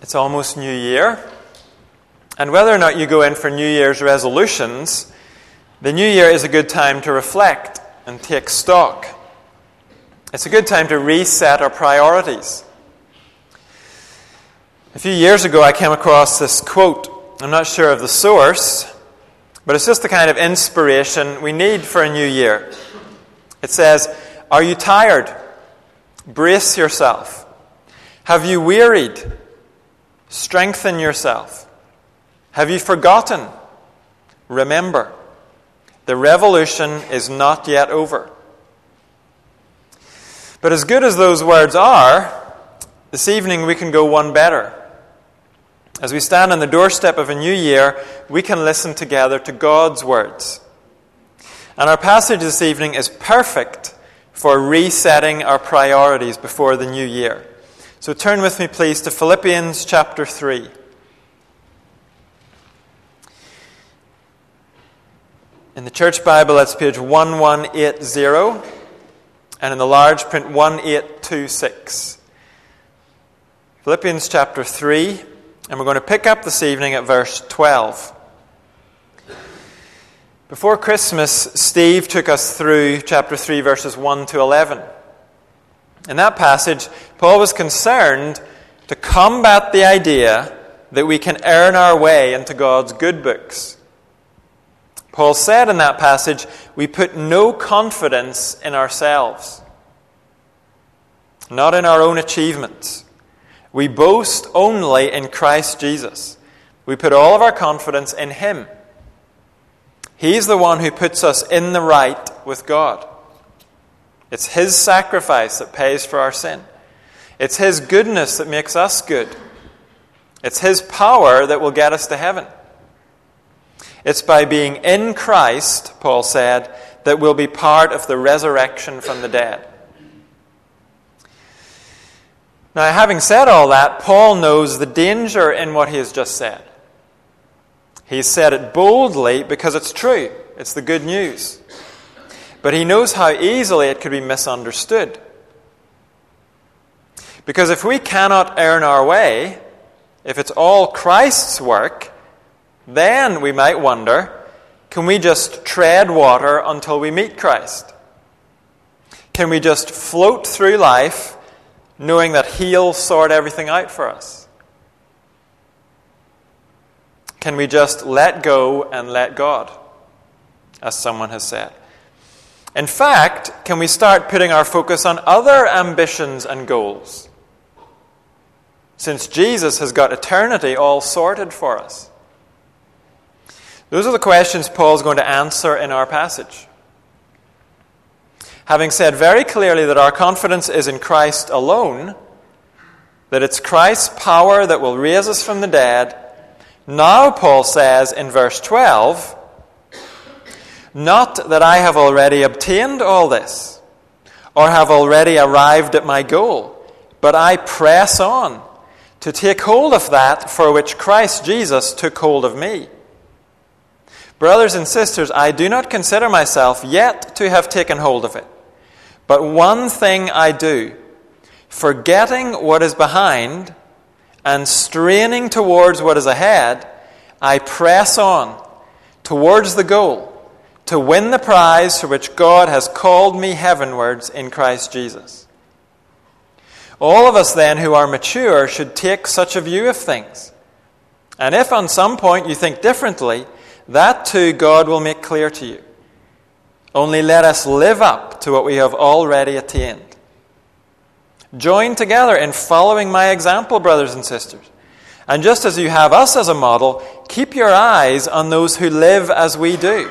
It's almost New Year. And whether or not you go in for New Year's resolutions, the New Year is a good time to reflect and take stock. It's a good time to reset our priorities. A few years ago, I came across this quote. I'm not sure of the source, but it's just the kind of inspiration we need for a new year. It says, Are you tired? Brace yourself. Have you wearied? Strengthen yourself. Have you forgotten? Remember. The revolution is not yet over. But as good as those words are, this evening we can go one better. As we stand on the doorstep of a new year, we can listen together to God's words. And our passage this evening is perfect for resetting our priorities before the new year. So turn with me, please, to Philippians chapter 3. In the Church Bible, that's page 1180, and in the large print, 1826. Philippians chapter 3, and we're going to pick up this evening at verse 12. Before Christmas, Steve took us through chapter 3, verses 1 to 11. In that passage, Paul was concerned to combat the idea that we can earn our way into God's good books. Paul said in that passage, we put no confidence in ourselves, not in our own achievements. We boast only in Christ Jesus. We put all of our confidence in Him. He's the one who puts us in the right with God. It's His sacrifice that pays for our sin. It's His goodness that makes us good. It's His power that will get us to heaven. It's by being in Christ, Paul said, that we'll be part of the resurrection from the dead. Now, having said all that, Paul knows the danger in what he has just said. He said it boldly because it's true, it's the good news. But he knows how easily it could be misunderstood. Because if we cannot earn our way, if it's all Christ's work, then we might wonder can we just tread water until we meet Christ? Can we just float through life knowing that He'll sort everything out for us? Can we just let go and let God, as someone has said? In fact, can we start putting our focus on other ambitions and goals? Since Jesus has got eternity all sorted for us. Those are the questions Paul's going to answer in our passage. Having said very clearly that our confidence is in Christ alone, that it's Christ's power that will raise us from the dead now, Paul says in verse 12, Not that I have already obtained all this, or have already arrived at my goal, but I press on to take hold of that for which Christ Jesus took hold of me. Brothers and sisters, I do not consider myself yet to have taken hold of it. But one thing I do, forgetting what is behind and straining towards what is ahead, I press on towards the goal to win the prize for which God has called me heavenwards in Christ Jesus. All of us, then, who are mature, should take such a view of things. And if on some point you think differently, that too God will make clear to you. Only let us live up to what we have already attained. Join together in following my example, brothers and sisters. And just as you have us as a model, keep your eyes on those who live as we do.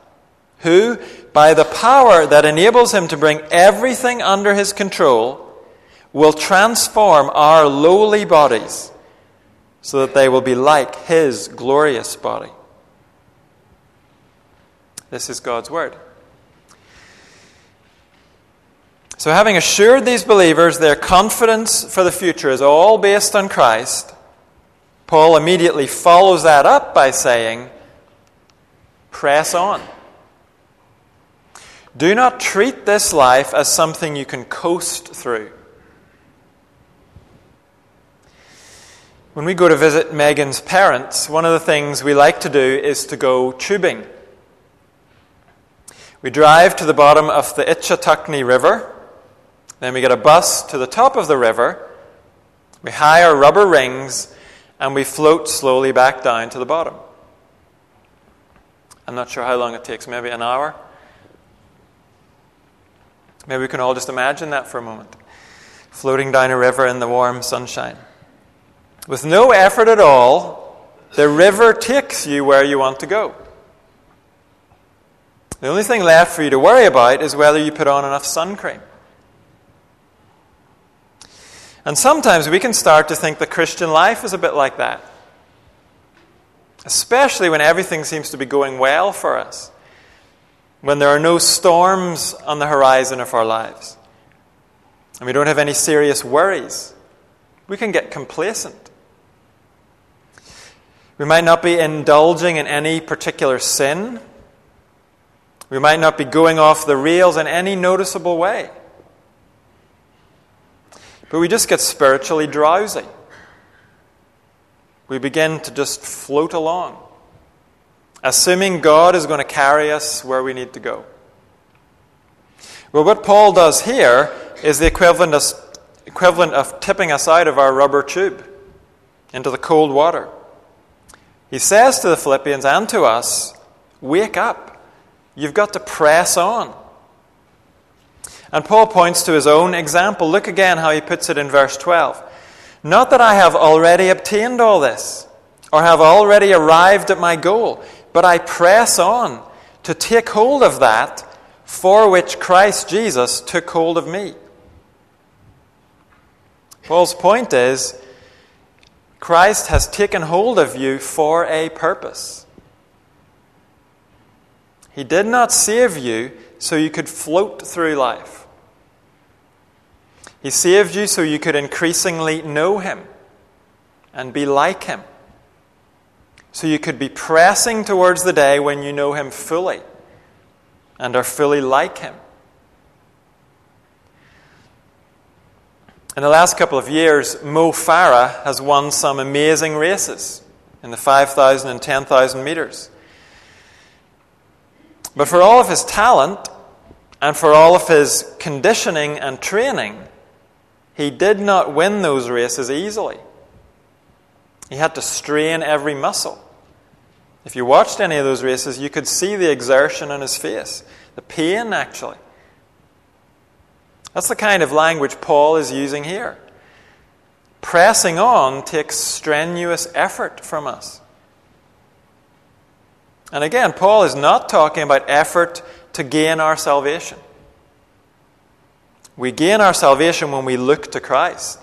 who, by the power that enables him to bring everything under his control, will transform our lowly bodies so that they will be like his glorious body. This is God's word. So, having assured these believers their confidence for the future is all based on Christ, Paul immediately follows that up by saying, Press on. Do not treat this life as something you can coast through. When we go to visit Megan's parents, one of the things we like to do is to go tubing. We drive to the bottom of the Ichetucknee River, then we get a bus to the top of the river, we hire rubber rings, and we float slowly back down to the bottom. I'm not sure how long it takes, maybe an hour. Maybe we can all just imagine that for a moment. Floating down a river in the warm sunshine. With no effort at all, the river takes you where you want to go. The only thing left for you to worry about is whether you put on enough sun cream. And sometimes we can start to think the Christian life is a bit like that. Especially when everything seems to be going well for us when there are no storms on the horizon of our lives, and we don't have any serious worries, we can get complacent. We might not be indulging in any particular sin. We might not be going off the rails in any noticeable way. But we just get spiritually drowsy. We begin to just float along assuming God is going to carry us where we need to go. Well, what Paul does here is the equivalent of, equivalent of tipping us out of our rubber tube into the cold water. He says to the Philippians and to us, Wake up. You've got to press on. And Paul points to his own example. Look again how he puts it in verse 12. Not that I have already obtained all this, or have already arrived at my goal but I press on to take hold of that for which Christ Jesus took hold of me. Paul's point is Christ has taken hold of you for a purpose. He did not save you so you could float through life. He saved you so you could increasingly know Him and be like Him. So you could be pressing towards the day when you know Him fully and are fully like Him. In the last couple of years, Mo Farah has won some amazing races in the 5,000 and 10,000 meters. But for all of his talent and for all of his conditioning and training, he did not win those races easily. He had to strain every muscle. If you watched any of those races, you could see the exertion on his face, the pain, actually. That's the kind of language Paul is using here. Pressing on takes strenuous effort from us. And again, Paul is not talking about effort to gain our salvation. We gain our salvation when we look to Christ.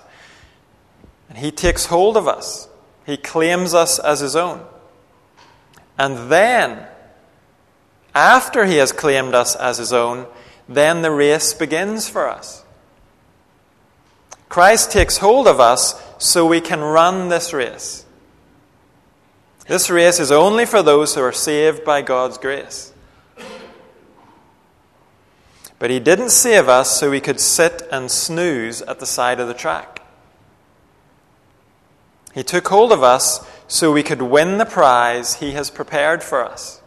And He takes hold of us. He claims us as his own. And then, after he has claimed us as his own, then the race begins for us. Christ takes hold of us so we can run this race. This race is only for those who are saved by God's grace. But he didn't save us so we could sit and snooze at the side of the track. He took hold of us so we could win the prize He has prepared for us.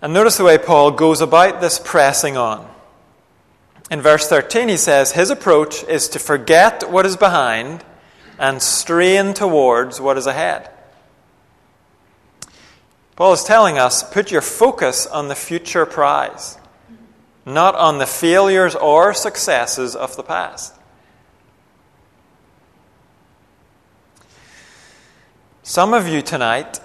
And notice the way Paul goes about this pressing on. In verse 13, he says, His approach is to forget what is behind and strain towards what is ahead. Paul is telling us put your focus on the future prize, not on the failures or successes of the past. Some of you tonight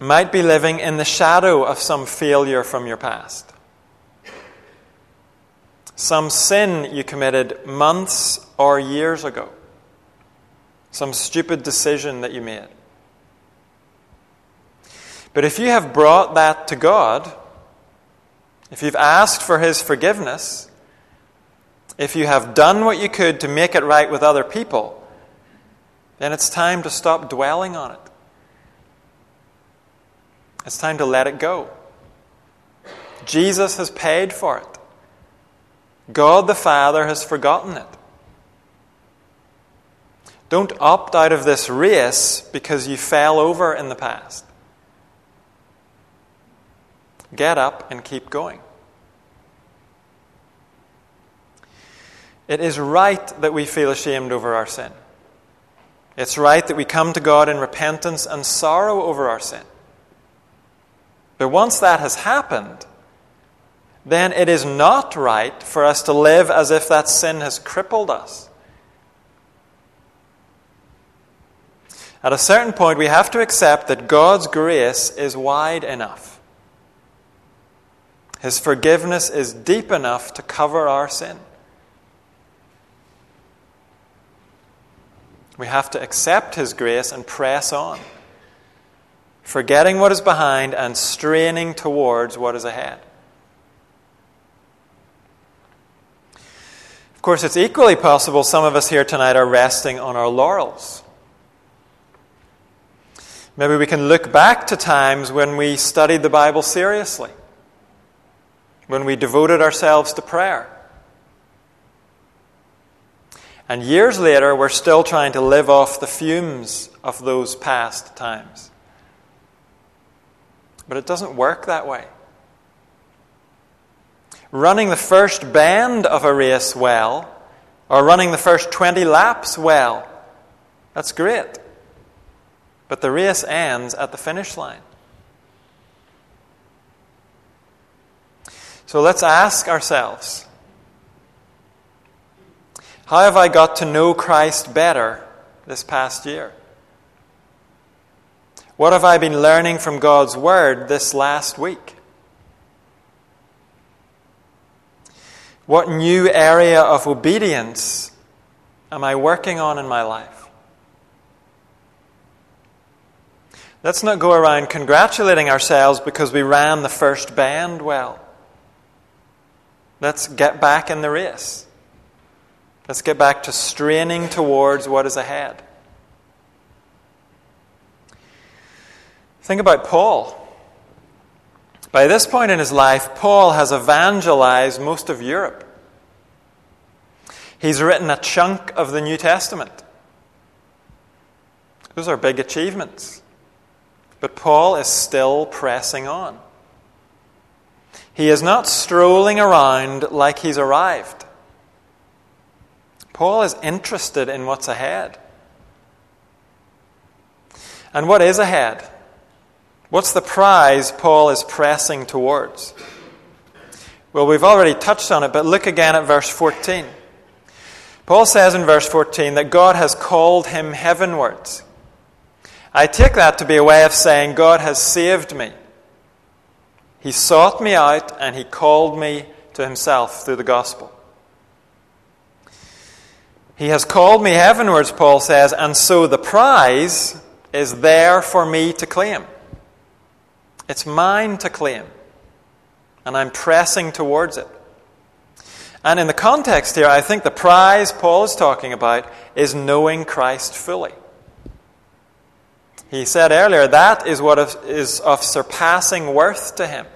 might be living in the shadow of some failure from your past. Some sin you committed months or years ago. Some stupid decision that you made. But if you have brought that to God, if you've asked for His forgiveness, if you have done what you could to make it right with other people, then it's time to stop dwelling on it. It's time to let it go. Jesus has paid for it. God the Father has forgotten it. Don't opt out of this race because you fell over in the past. Get up and keep going. It is right that we feel ashamed over our sin. It's right that we come to God in repentance and sorrow over our sin. But once that has happened, then it is not right for us to live as if that sin has crippled us. At a certain point, we have to accept that God's grace is wide enough. His forgiveness is deep enough to cover our sin. We have to accept His grace and press on, forgetting what is behind and straining towards what is ahead. Of course, it's equally possible some of us here tonight are resting on our laurels. Maybe we can look back to times when we studied the Bible seriously, when we devoted ourselves to prayer. And years later, we're still trying to live off the fumes of those past times. But it doesn't work that way. Running the first bend of a race well, or running the first 20 laps well, that's great. But the race ends at the finish line. So let's ask ourselves how have I got to know Christ better this past year? What have I been learning from God's Word this last week? What new area of obedience am I working on in my life? Let's not go around congratulating ourselves because we ran the first band well. Let's get back in the race. Let's get back to straining towards what is ahead. Think about Paul. By this point in his life, Paul has evangelized most of Europe. He's written a chunk of the New Testament. Those are big achievements. But Paul is still pressing on. He is not strolling around like he's arrived. Paul is interested in what's ahead. And what is ahead? What's the prize Paul is pressing towards? Well, we've already touched on it, but look again at verse 14. Paul says in verse 14 that God has called him heavenwards. I take that to be a way of saying God has saved me. He sought me out and he called me to himself through the gospel. He has called me heavenwards, Paul says, and so the prize is there for me to claim. It's mine to claim, and I'm pressing towards it. And in the context here, I think the prize Paul is talking about is knowing Christ fully. He said earlier that is what is of surpassing worth to him.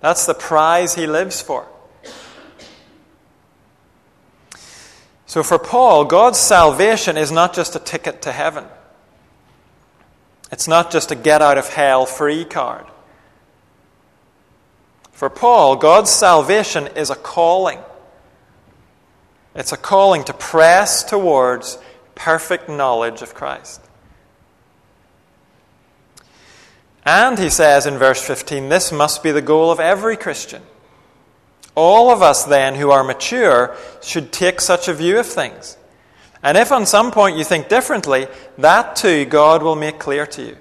That's the prize he lives for. So for Paul, God's salvation is not just a ticket to heaven. It's not just a get out of hell free card. For Paul, God's salvation is a calling. It's a calling to press towards perfect knowledge of Christ. And he says in verse 15, this must be the goal of every Christian. All of us, then, who are mature, should take such a view of things. And if on some point you think differently, that too God will make clear to you.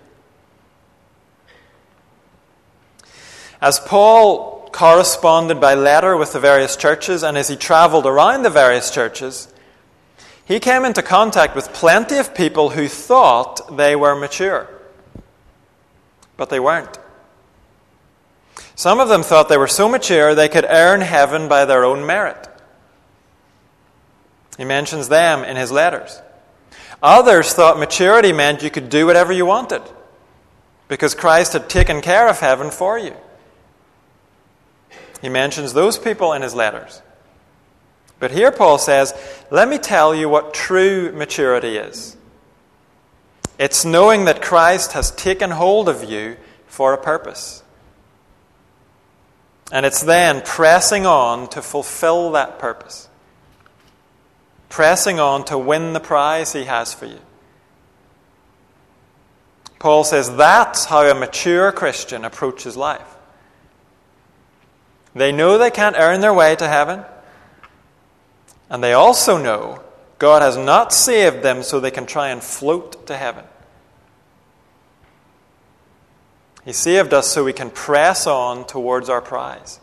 As Paul corresponded by letter with the various churches, and as he traveled around the various churches, he came into contact with plenty of people who thought they were mature, but they weren't. Some of them thought they were so mature they could earn heaven by their own merit. He mentions them in his letters. Others thought maturity meant you could do whatever you wanted because Christ had taken care of heaven for you. He mentions those people in his letters. But here Paul says, let me tell you what true maturity is. It's knowing that Christ has taken hold of you for a purpose. And it's then pressing on to fulfill that purpose. Pressing on to win the prize he has for you. Paul says that's how a mature Christian approaches life. They know they can't earn their way to heaven. And they also know God has not saved them so they can try and float to heaven. He saved us so we can press on towards our prize.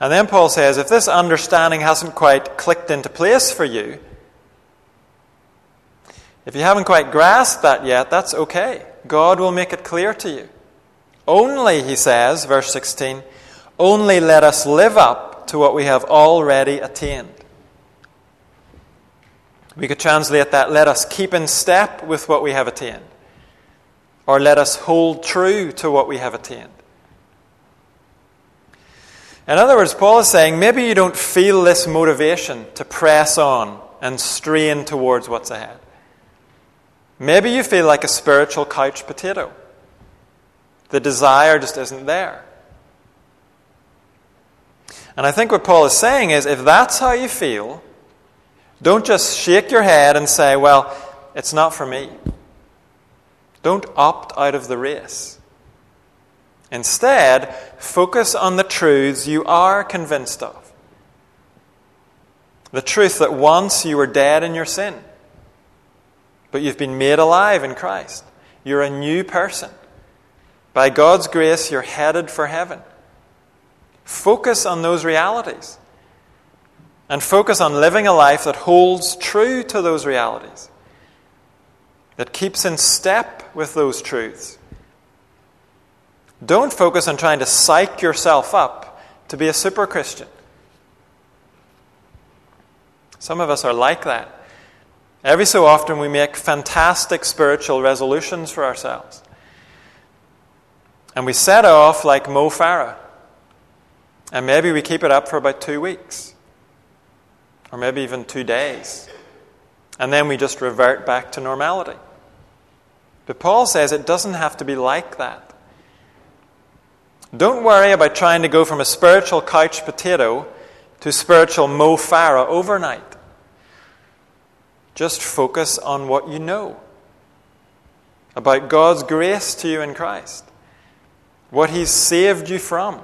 And then Paul says if this understanding hasn't quite clicked into place for you, if you haven't quite grasped that yet, that's okay. God will make it clear to you. Only, he says, verse 16, only let us live up to what we have already attained. We could translate that let us keep in step with what we have attained, or let us hold true to what we have attained. In other words, Paul is saying maybe you don't feel this motivation to press on and strain towards what's ahead. Maybe you feel like a spiritual couch potato. The desire just isn't there. And I think what Paul is saying is if that's how you feel, don't just shake your head and say, well, it's not for me. Don't opt out of the race. Instead, focus on the truths you are convinced of. The truth that once you were dead in your sin, but you've been made alive in Christ. You're a new person. By God's grace, you're headed for heaven. Focus on those realities. And focus on living a life that holds true to those realities, that keeps in step with those truths. Don't focus on trying to psych yourself up to be a super Christian. Some of us are like that. Every so often, we make fantastic spiritual resolutions for ourselves. And we set off like Mo Farah and maybe we keep it up for about two weeks, or maybe even two days. And then we just revert back to normality. But Paul says it doesn't have to be like that. Don't worry about trying to go from a spiritual couch potato to spiritual Mo Farah overnight. Just focus on what you know about God's grace to you in Christ, what He's saved you from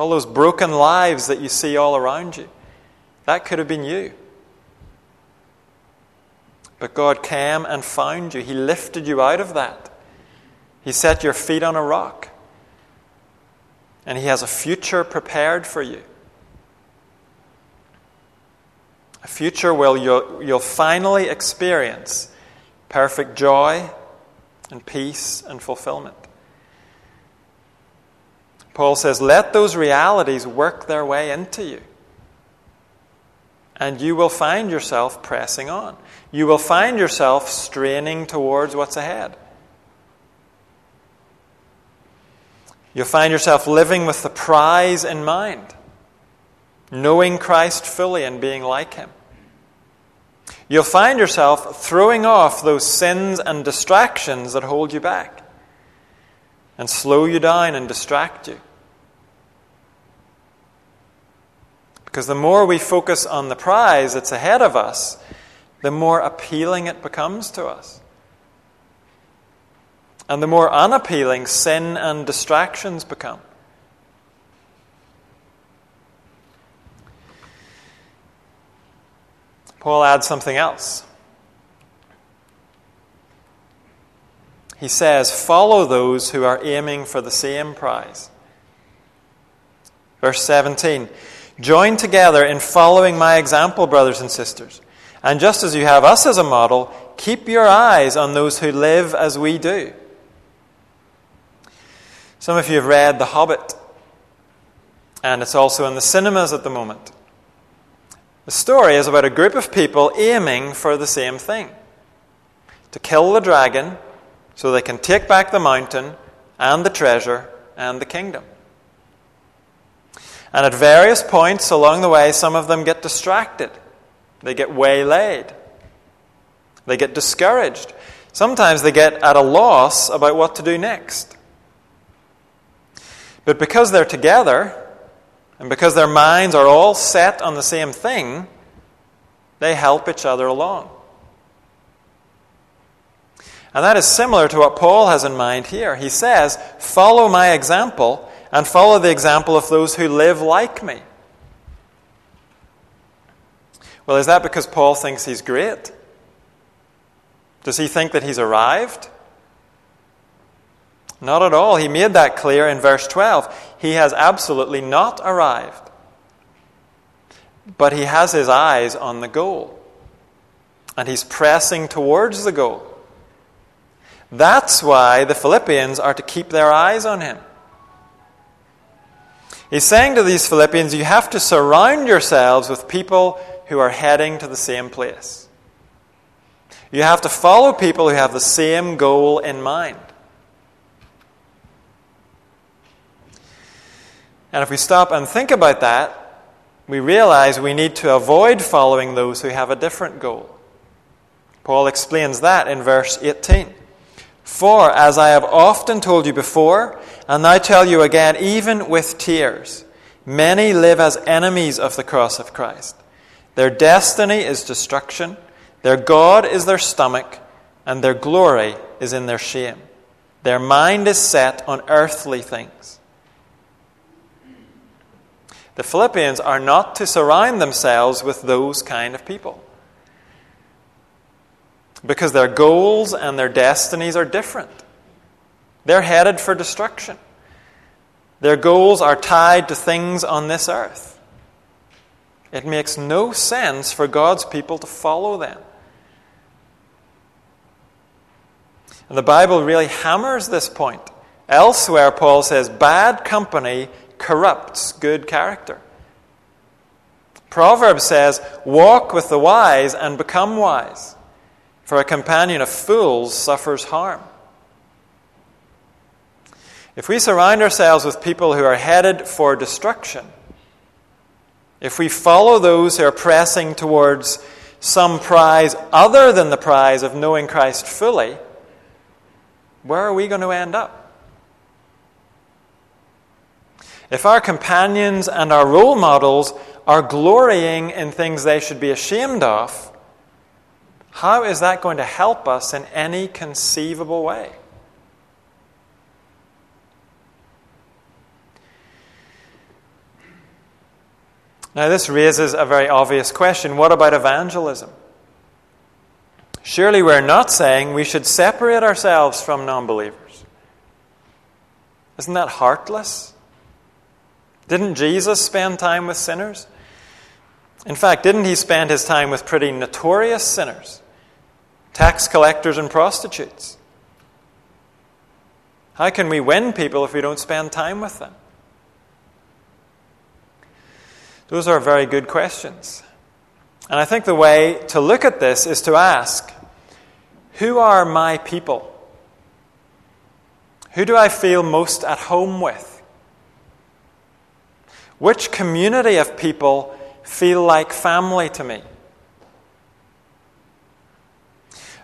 all those broken lives that you see all around you. That could have been you. But God came and found you. He lifted you out of that. He set your feet on a rock. And He has a future prepared for you. A future where you'll, you'll finally experience perfect joy and peace and fulfillment. Paul says, let those realities work their way into you. And you will find yourself pressing on. You will find yourself straining towards what's ahead. You'll find yourself living with the prize in mind, knowing Christ fully and being like Him. You'll find yourself throwing off those sins and distractions that hold you back and slow you down and distract you. Because the more we focus on the prize that's ahead of us, the more appealing it becomes to us. And the more unappealing sin and distractions become. Paul adds something else. he says, Follow those who are aiming for the same prize. Verse 17 Join together in following my example, brothers and sisters. And just as you have us as a model, keep your eyes on those who live as we do. Some of you have read The Hobbit, and it's also in the cinemas at the moment. The story is about a group of people aiming for the same thing to kill the dragon so they can take back the mountain and the treasure and the kingdom. And at various points along the way, some of them get distracted. They get waylaid. They get discouraged. Sometimes they get at a loss about what to do next. But because they're together, and because their minds are all set on the same thing, they help each other along. And that is similar to what Paul has in mind here. He says, Follow my example and follow the example of those who live like me. Well, is that because Paul thinks he's great? Does he think that he's arrived? Not at all. He made that clear in verse 12. He has absolutely not arrived. But he has his eyes on the goal. And he's pressing towards the goal. That's why the Philippians are to keep their eyes on him. He's saying to these Philippians, you have to surround yourselves with people who are heading to the same place. You have to follow people who have the same goal in mind. And if we stop and think about that, we realize we need to avoid following those who have a different goal. Paul explains that in verse 18. For, as I have often told you before, and I tell you again, even with tears, many live as enemies of the cross of Christ. Their destiny is destruction, their God is their stomach, and their glory is in their shame. Their mind is set on earthly things. The Philippians are not to surround themselves with those kind of people because their goals and their destinies are different. They're headed for destruction. Their goals are tied to things on this earth. It makes no sense for God's people to follow them. And the Bible really hammers this point. Elsewhere, Paul says, bad company corrupts good character. Proverbs says, walk with the wise and become wise, for a companion of fools suffers harm. If we surround ourselves with people who are headed for destruction, if we follow those who are pressing towards some prize other than the prize of knowing Christ fully, where are we going to end up? If our companions and our role models are glorying in things they should be ashamed of, how is that going to help us in any conceivable way? Now, this raises a very obvious question what about evangelism? Surely we're not saying we should separate ourselves from non believers. Isn't that heartless? Didn't Jesus spend time with sinners? In fact, didn't he spend his time with pretty notorious sinners, tax collectors and prostitutes? How can we win people if we don't spend time with them? Those are very good questions. And I think the way to look at this is to ask who are my people? Who do I feel most at home with? Which community of people feel like family to me?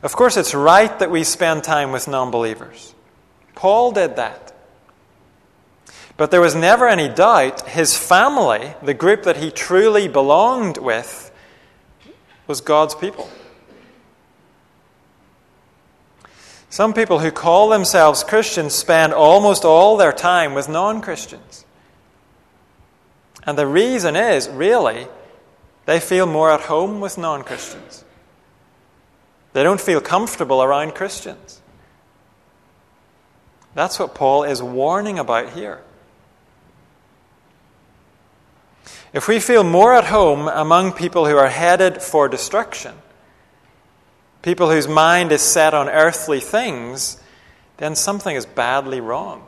Of course, it's right that we spend time with non believers. Paul did that. But there was never any doubt his family, the group that he truly belonged with, was God's people. Some people who call themselves Christians spend almost all their time with non Christians. And the reason is, really, they feel more at home with non Christians. They don't feel comfortable around Christians. That's what Paul is warning about here. If we feel more at home among people who are headed for destruction, people whose mind is set on earthly things, then something is badly wrong.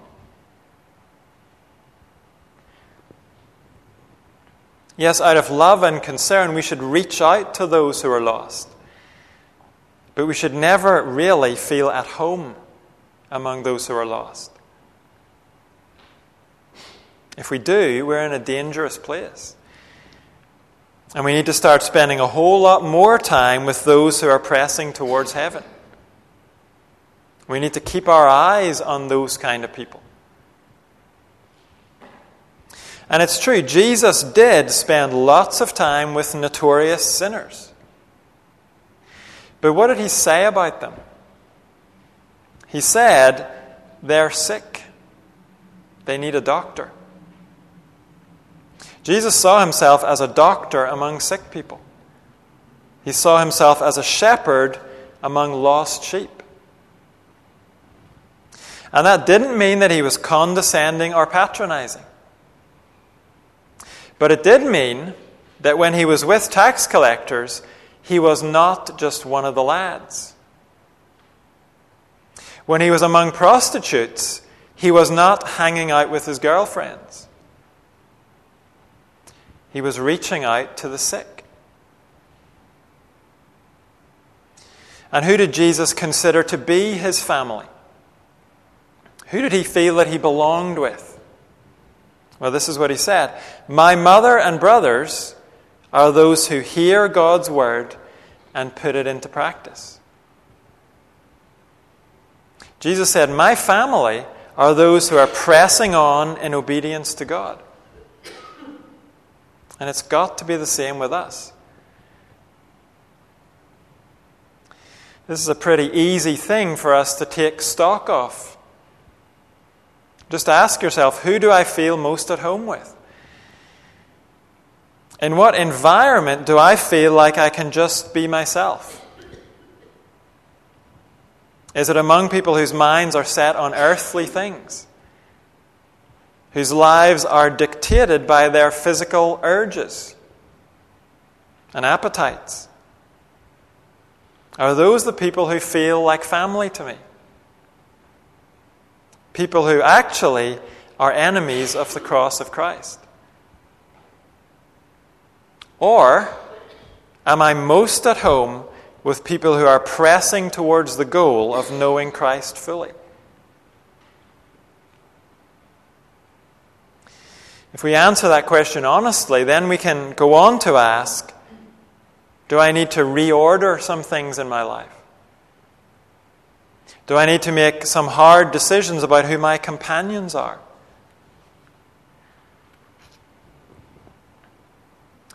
Yes, out of love and concern, we should reach out to those who are lost. But we should never really feel at home among those who are lost. If we do, we're in a dangerous place. And we need to start spending a whole lot more time with those who are pressing towards heaven. We need to keep our eyes on those kind of people. And it's true, Jesus did spend lots of time with notorious sinners. But what did he say about them? He said, they're sick. They need a doctor. Jesus saw himself as a doctor among sick people. He saw himself as a shepherd among lost sheep. And that didn't mean that he was condescending or patronizing. But it did mean that when he was with tax collectors, he was not just one of the lads. When he was among prostitutes, he was not hanging out with his girlfriends. He was reaching out to the sick. And who did Jesus consider to be his family? Who did he feel that he belonged with? Well, this is what he said My mother and brothers are those who hear God's word and put it into practice. Jesus said, My family are those who are pressing on in obedience to God. And it's got to be the same with us. This is a pretty easy thing for us to take stock of. Just ask yourself who do I feel most at home with? In what environment do I feel like I can just be myself? Is it among people whose minds are set on earthly things? Whose lives are dictated by their physical urges and appetites? Are those the people who feel like family to me? People who actually are enemies of the cross of Christ? Or am I most at home with people who are pressing towards the goal of knowing Christ fully? If we answer that question honestly, then we can go on to ask Do I need to reorder some things in my life? Do I need to make some hard decisions about who my companions are?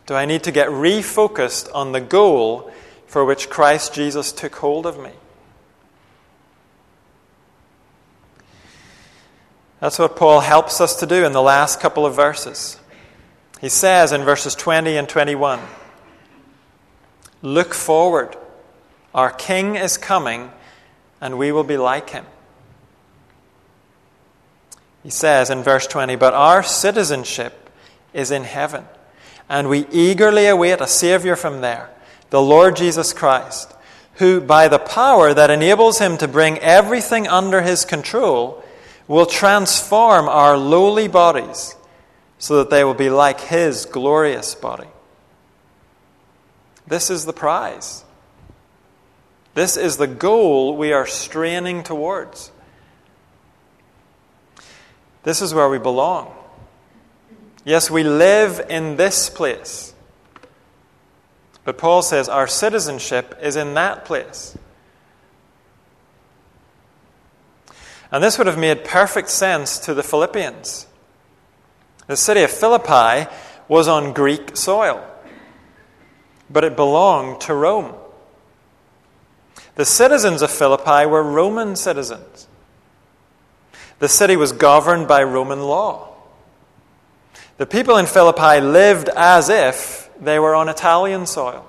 Do I need to get refocused on the goal for which Christ Jesus took hold of me? That's what Paul helps us to do in the last couple of verses. He says in verses 20 and 21 Look forward. Our King is coming and we will be like him. He says in verse 20, But our citizenship is in heaven, and we eagerly await a Savior from there, the Lord Jesus Christ, who, by the power that enables him to bring everything under his control, will transform our lowly bodies so that they will be like his glorious body. This is the prize. This is the goal we are straining towards. This is where we belong. Yes, we live in this place. But Paul says our citizenship is in that place. And this would have made perfect sense to the Philippians. The city of Philippi was on Greek soil, but it belonged to Rome. The citizens of Philippi were Roman citizens. The city was governed by Roman law. The people in Philippi lived as if they were on Italian soil.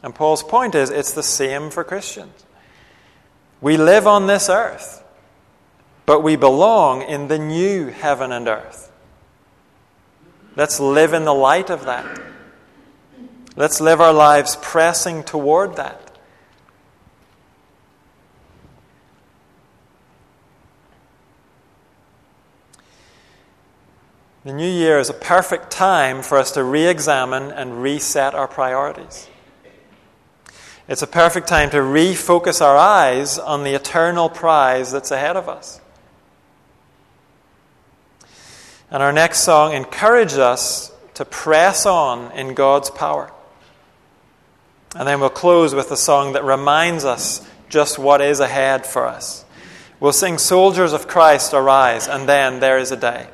And Paul's point is it's the same for Christians. We live on this earth, but we belong in the new heaven and earth. Let's live in the light of that. Let's live our lives pressing toward that. The new year is a perfect time for us to re examine and reset our priorities. It's a perfect time to refocus our eyes on the eternal prize that's ahead of us. And our next song encourages us to press on in God's power. And then we'll close with a song that reminds us just what is ahead for us. We'll sing, Soldiers of Christ, arise, and then there is a day.